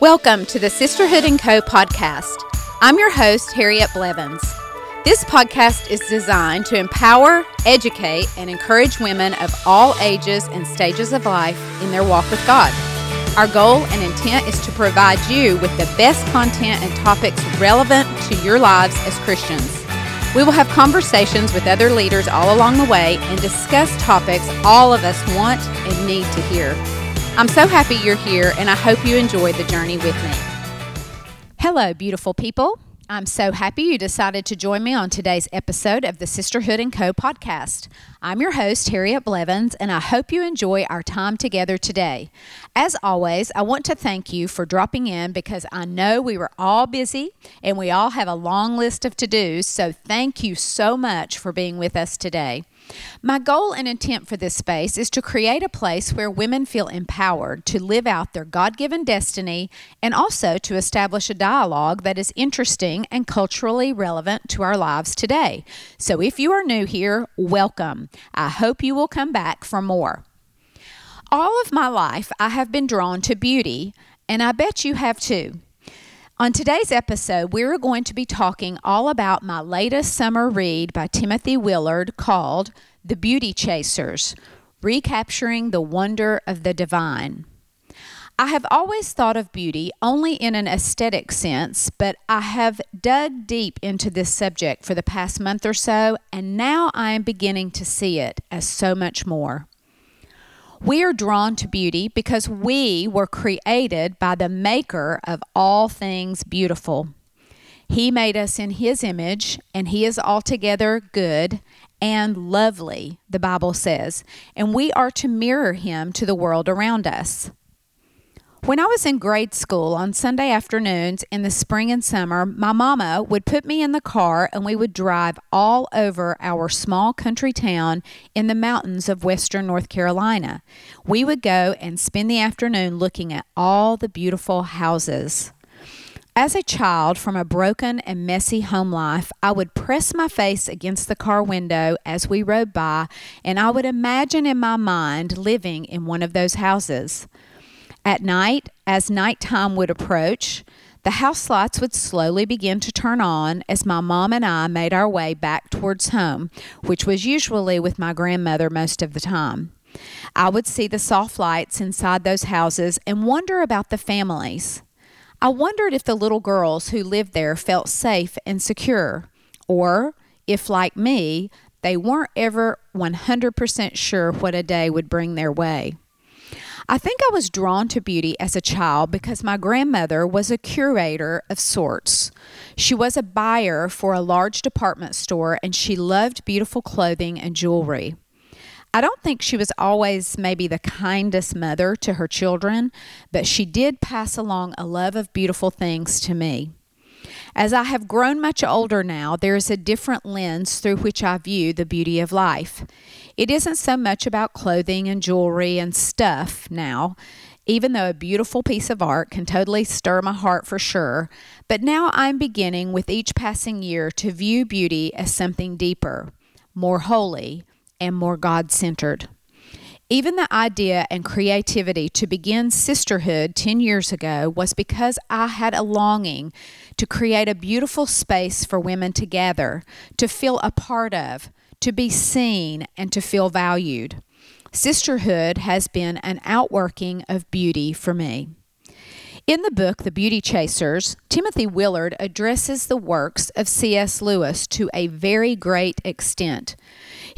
Welcome to the Sisterhood and Co podcast. I'm your host, Harriet Blevins. This podcast is designed to empower, educate, and encourage women of all ages and stages of life in their walk with God. Our goal and intent is to provide you with the best content and topics relevant to your lives as Christians. We will have conversations with other leaders all along the way and discuss topics all of us want and need to hear. I'm so happy you're here, and I hope you enjoy the journey with me. Hello, beautiful people. I'm so happy you decided to join me on today's episode of the Sisterhood and Co podcast. I'm your host, Harriet Blevins, and I hope you enjoy our time together today. As always, I want to thank you for dropping in because I know we were all busy and we all have a long list of to dos, so thank you so much for being with us today. My goal and intent for this space is to create a place where women feel empowered to live out their God given destiny and also to establish a dialogue that is interesting and culturally relevant to our lives today. So if you are new here, welcome. I hope you will come back for more. All of my life, I have been drawn to beauty, and I bet you have too. On today's episode, we're going to be talking all about my latest summer read by Timothy Willard called The Beauty Chasers Recapturing the Wonder of the Divine. I have always thought of beauty only in an aesthetic sense, but I have dug deep into this subject for the past month or so, and now I am beginning to see it as so much more. We are drawn to beauty because we were created by the maker of all things beautiful. He made us in His image, and He is altogether good and lovely, the Bible says, and we are to mirror Him to the world around us. When I was in grade school on Sunday afternoons in the spring and summer, my mama would put me in the car and we would drive all over our small country town in the mountains of western North Carolina. We would go and spend the afternoon looking at all the beautiful houses. As a child from a broken and messy home life, I would press my face against the car window as we rode by, and I would imagine in my mind living in one of those houses. At night, as nighttime would approach, the house lights would slowly begin to turn on as my mom and I made our way back towards home, which was usually with my grandmother most of the time. I would see the soft lights inside those houses and wonder about the families. I wondered if the little girls who lived there felt safe and secure, or if, like me, they weren't ever 100% sure what a day would bring their way. I think I was drawn to beauty as a child because my grandmother was a curator of sorts. She was a buyer for a large department store and she loved beautiful clothing and jewelry. I don't think she was always maybe the kindest mother to her children, but she did pass along a love of beautiful things to me. As I have grown much older now, there is a different lens through which I view the beauty of life. It isn't so much about clothing and jewelry and stuff now, even though a beautiful piece of art can totally stir my heart for sure. But now I'm beginning with each passing year to view beauty as something deeper, more holy, and more God centered. Even the idea and creativity to begin sisterhood 10 years ago was because I had a longing to create a beautiful space for women to gather, to feel a part of, to be seen, and to feel valued. Sisterhood has been an outworking of beauty for me. In the book, The Beauty Chasers, Timothy Willard addresses the works of C.S. Lewis to a very great extent.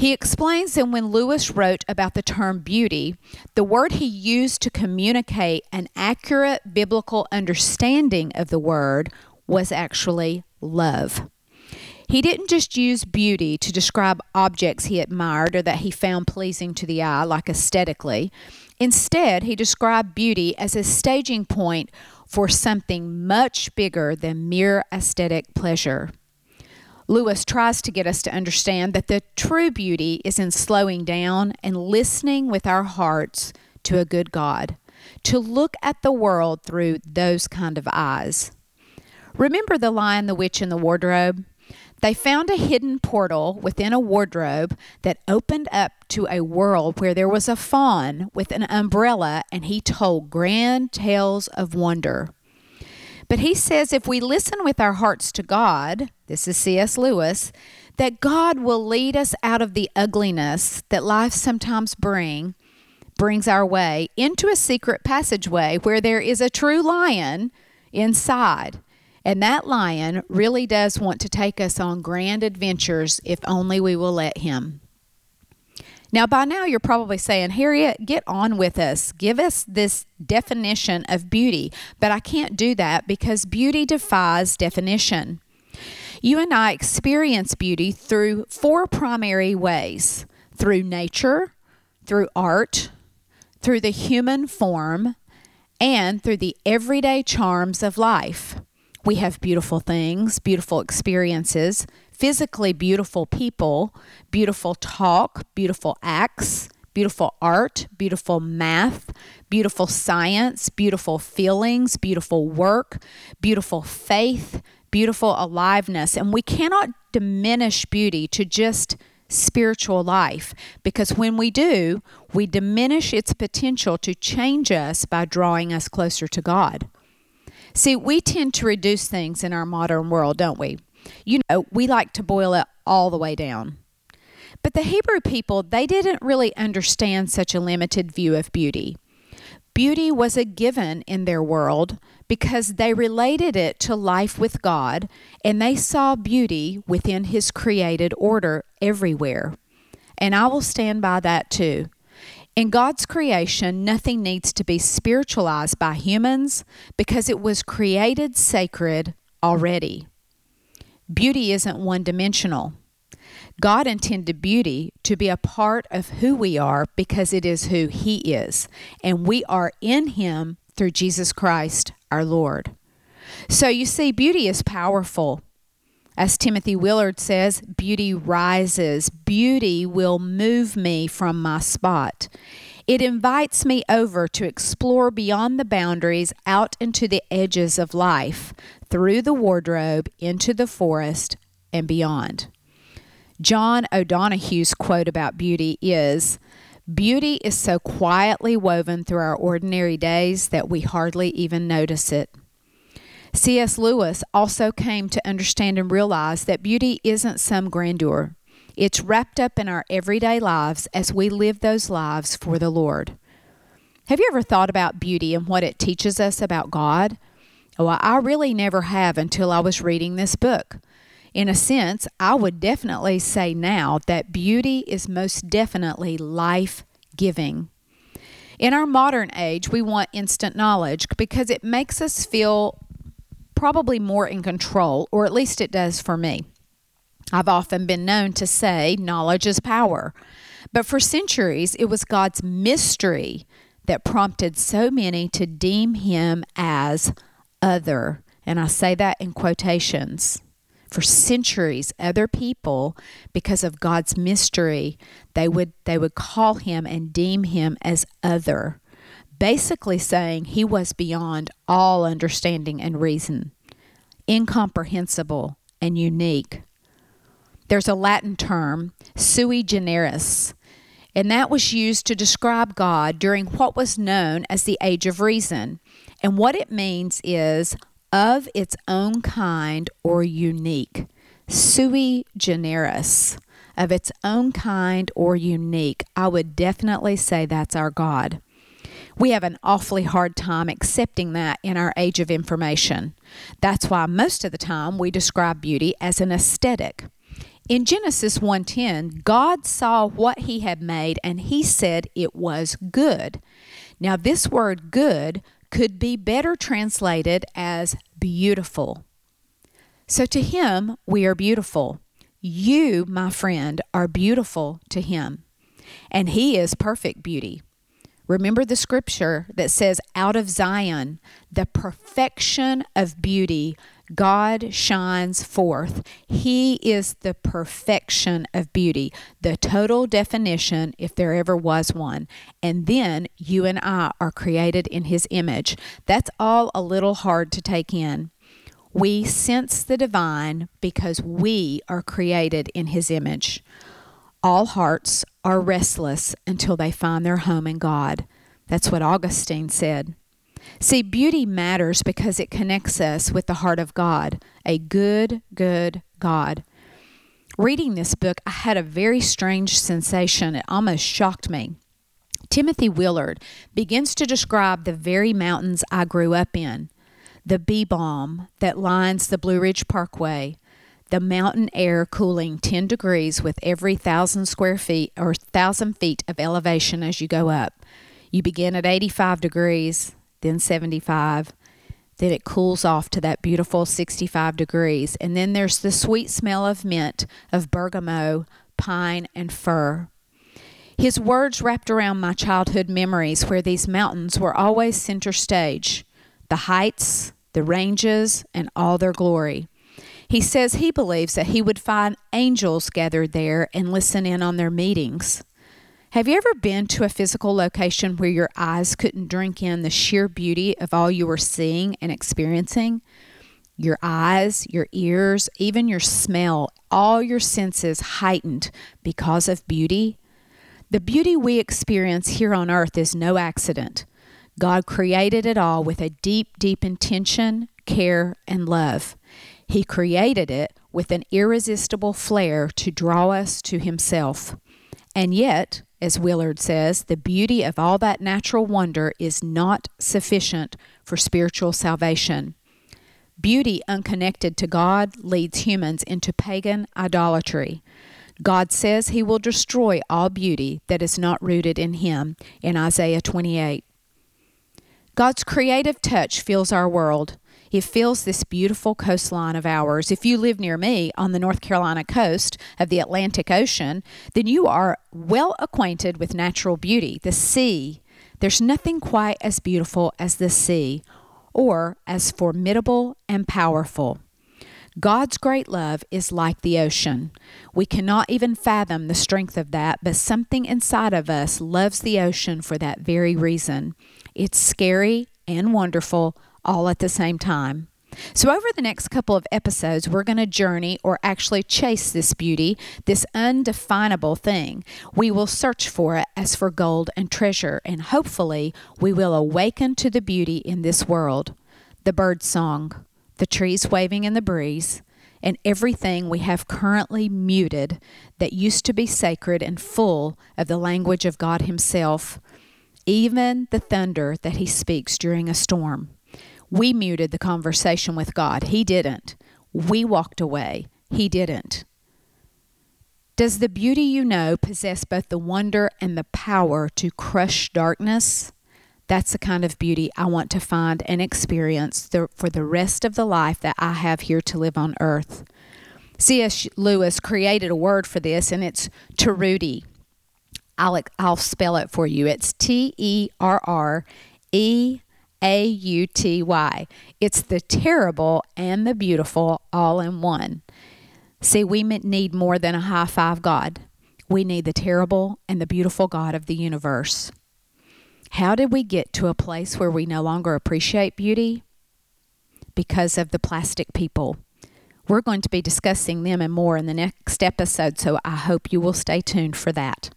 He explains that when Lewis wrote about the term beauty, the word he used to communicate an accurate biblical understanding of the word was actually love. He didn't just use beauty to describe objects he admired or that he found pleasing to the eye, like aesthetically. Instead, he described beauty as a staging point for something much bigger than mere aesthetic pleasure. Lewis tries to get us to understand that the true beauty is in slowing down and listening with our hearts to a good God, to look at the world through those kind of eyes. Remember the lion, the witch, and the wardrobe? They found a hidden portal within a wardrobe that opened up to a world where there was a faun with an umbrella and he told grand tales of wonder. But he says if we listen with our hearts to God, this is C.S. Lewis, that God will lead us out of the ugliness that life sometimes bring brings our way into a secret passageway where there is a true lion inside. And that lion really does want to take us on grand adventures if only we will let him. Now, by now, you're probably saying, Harriet, get on with us. Give us this definition of beauty. But I can't do that because beauty defies definition. You and I experience beauty through four primary ways through nature, through art, through the human form, and through the everyday charms of life. We have beautiful things, beautiful experiences, physically beautiful people, beautiful talk, beautiful acts, beautiful art, beautiful math, beautiful science, beautiful feelings, beautiful work, beautiful faith, beautiful aliveness. And we cannot diminish beauty to just spiritual life because when we do, we diminish its potential to change us by drawing us closer to God. See, we tend to reduce things in our modern world, don't we? You know, we like to boil it all the way down. But the Hebrew people, they didn't really understand such a limited view of beauty. Beauty was a given in their world because they related it to life with God and they saw beauty within His created order everywhere. And I will stand by that too. In God's creation, nothing needs to be spiritualized by humans because it was created sacred already. Beauty isn't one dimensional. God intended beauty to be a part of who we are because it is who He is, and we are in Him through Jesus Christ our Lord. So you see, beauty is powerful. As Timothy Willard says, beauty rises. Beauty will move me from my spot. It invites me over to explore beyond the boundaries out into the edges of life, through the wardrobe, into the forest, and beyond. John O'Donohue's quote about beauty is Beauty is so quietly woven through our ordinary days that we hardly even notice it. C.S. Lewis also came to understand and realize that beauty isn't some grandeur. It's wrapped up in our everyday lives as we live those lives for the Lord. Have you ever thought about beauty and what it teaches us about God? Oh, well, I really never have until I was reading this book. In a sense, I would definitely say now that beauty is most definitely life giving. In our modern age, we want instant knowledge because it makes us feel probably more in control, or at least it does for me. I've often been known to say knowledge is power. But for centuries, it was God's mystery that prompted so many to deem him as other. And I say that in quotations. For centuries, other people, because of God's mystery, they would they would call him and deem him as other basically saying he was beyond all understanding and reason, incomprehensible and unique. There's a Latin term, sui generis, and that was used to describe God during what was known as the Age of Reason. And what it means is of its own kind or unique. Sui generis, of its own kind or unique. I would definitely say that's our God. We have an awfully hard time accepting that in our age of information. That's why most of the time we describe beauty as an aesthetic. In Genesis 1:10, God saw what he had made and he said it was good. Now this word good could be better translated as beautiful. So to him we are beautiful. You, my friend, are beautiful to him. And he is perfect beauty. Remember the scripture that says, Out of Zion, the perfection of beauty, God shines forth. He is the perfection of beauty, the total definition, if there ever was one. And then you and I are created in His image. That's all a little hard to take in. We sense the divine because we are created in His image. All hearts are restless until they find their home in God. That's what Augustine said. See, beauty matters because it connects us with the heart of God, a good, good God. Reading this book, I had a very strange sensation. It almost shocked me. Timothy Willard begins to describe the very mountains I grew up in the bee balm that lines the Blue Ridge Parkway, the mountain air cooling 10 degrees with every thousand square feet or thousand feet of elevation as you go up. You begin at 85 degrees, then 75. Then it cools off to that beautiful 65 degrees. And then there's the sweet smell of mint, of bergamot, pine, and fir. His words wrapped around my childhood memories where these mountains were always center stage the heights, the ranges, and all their glory. He says he believes that he would find angels gathered there and listen in on their meetings. Have you ever been to a physical location where your eyes couldn't drink in the sheer beauty of all you were seeing and experiencing? Your eyes, your ears, even your smell, all your senses heightened because of beauty. The beauty we experience here on earth is no accident. God created it all with a deep, deep intention, care, and love. He created it with an irresistible flair to draw us to Himself. And yet, as Willard says, the beauty of all that natural wonder is not sufficient for spiritual salvation. Beauty unconnected to God leads humans into pagan idolatry. God says he will destroy all beauty that is not rooted in him in Isaiah 28. God's creative touch fills our world. It fills this beautiful coastline of ours. If you live near me on the North Carolina coast of the Atlantic Ocean, then you are well acquainted with natural beauty. The sea, there's nothing quite as beautiful as the sea or as formidable and powerful. God's great love is like the ocean. We cannot even fathom the strength of that, but something inside of us loves the ocean for that very reason. It's scary and wonderful all at the same time. So, over the next couple of episodes, we're going to journey or actually chase this beauty, this undefinable thing. We will search for it as for gold and treasure, and hopefully, we will awaken to the beauty in this world the bird song, the trees waving in the breeze, and everything we have currently muted that used to be sacred and full of the language of God Himself, even the thunder that He speaks during a storm. We muted the conversation with God. He didn't. We walked away. He didn't. Does the beauty you know possess both the wonder and the power to crush darkness? That's the kind of beauty I want to find and experience for the rest of the life that I have here to live on earth. C.S. Lewis created a word for this, and it's terreauty. I'll, I'll spell it for you. It's T E R R E a U T Y. It's the terrible and the beautiful all in one. See, we need more than a high five God. We need the terrible and the beautiful God of the universe. How did we get to a place where we no longer appreciate beauty? Because of the plastic people. We're going to be discussing them and more in the next episode, so I hope you will stay tuned for that.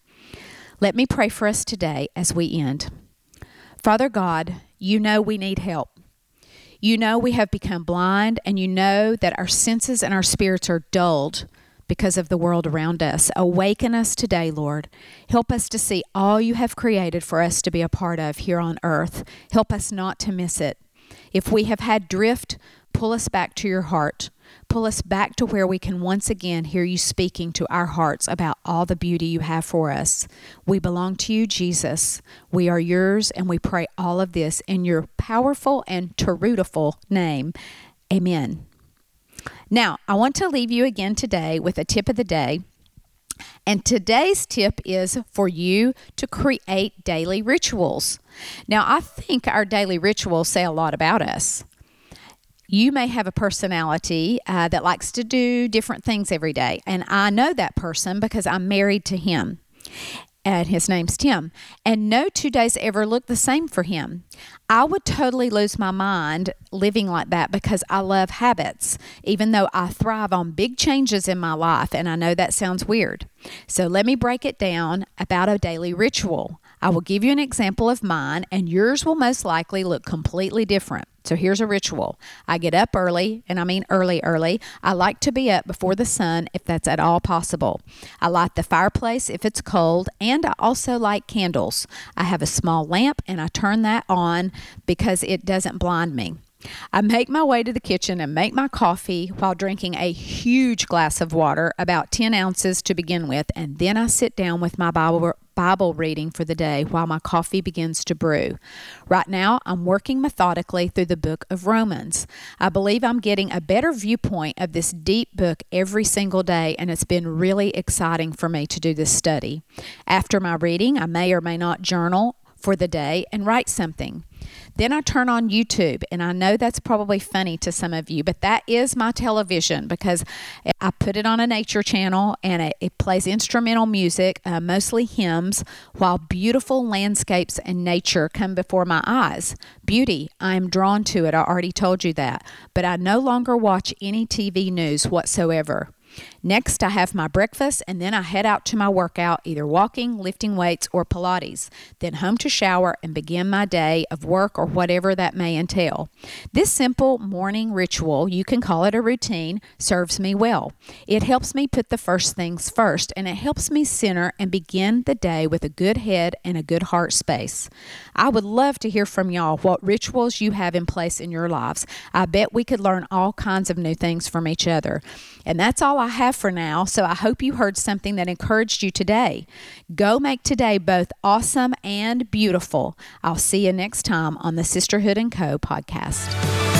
Let me pray for us today as we end. Father God, you know we need help. You know we have become blind, and you know that our senses and our spirits are dulled because of the world around us. Awaken us today, Lord. Help us to see all you have created for us to be a part of here on earth. Help us not to miss it. If we have had drift, pull us back to your heart. Pull us back to where we can once again hear you speaking to our hearts about all the beauty you have for us. We belong to you, Jesus. We are yours, and we pray all of this in your powerful and beautiful name. Amen. Now, I want to leave you again today with a tip of the day. And today's tip is for you to create daily rituals. Now, I think our daily rituals say a lot about us you may have a personality uh, that likes to do different things every day. And I know that person because I'm married to him. And his name's Tim. And no two days ever look the same for him. I would totally lose my mind living like that because I love habits, even though I thrive on big changes in my life. And I know that sounds weird. So let me break it down about a daily ritual. I will give you an example of mine, and yours will most likely look completely different. So here's a ritual. I get up early, and I mean early, early. I like to be up before the sun if that's at all possible. I light the fireplace if it's cold, and I also light candles. I have a small lamp and I turn that on because it doesn't blind me. I make my way to the kitchen and make my coffee while drinking a huge glass of water, about 10 ounces to begin with, and then I sit down with my Bible, Bible reading for the day while my coffee begins to brew. Right now, I'm working methodically through the book of Romans. I believe I'm getting a better viewpoint of this deep book every single day, and it's been really exciting for me to do this study. After my reading, I may or may not journal for the day and write something. Then I turn on YouTube, and I know that's probably funny to some of you, but that is my television because I put it on a nature channel and it, it plays instrumental music, uh, mostly hymns, while beautiful landscapes and nature come before my eyes. Beauty, I am drawn to it. I already told you that. But I no longer watch any TV news whatsoever. Next, I have my breakfast and then I head out to my workout, either walking, lifting weights, or Pilates. Then home to shower and begin my day of work or whatever that may entail. This simple morning ritual, you can call it a routine, serves me well. It helps me put the first things first and it helps me center and begin the day with a good head and a good heart space. I would love to hear from y'all what rituals you have in place in your lives. I bet we could learn all kinds of new things from each other. And that's all I have for now. So I hope you heard something that encouraged you today. Go make today both awesome and beautiful. I'll see you next time on the Sisterhood and Co podcast.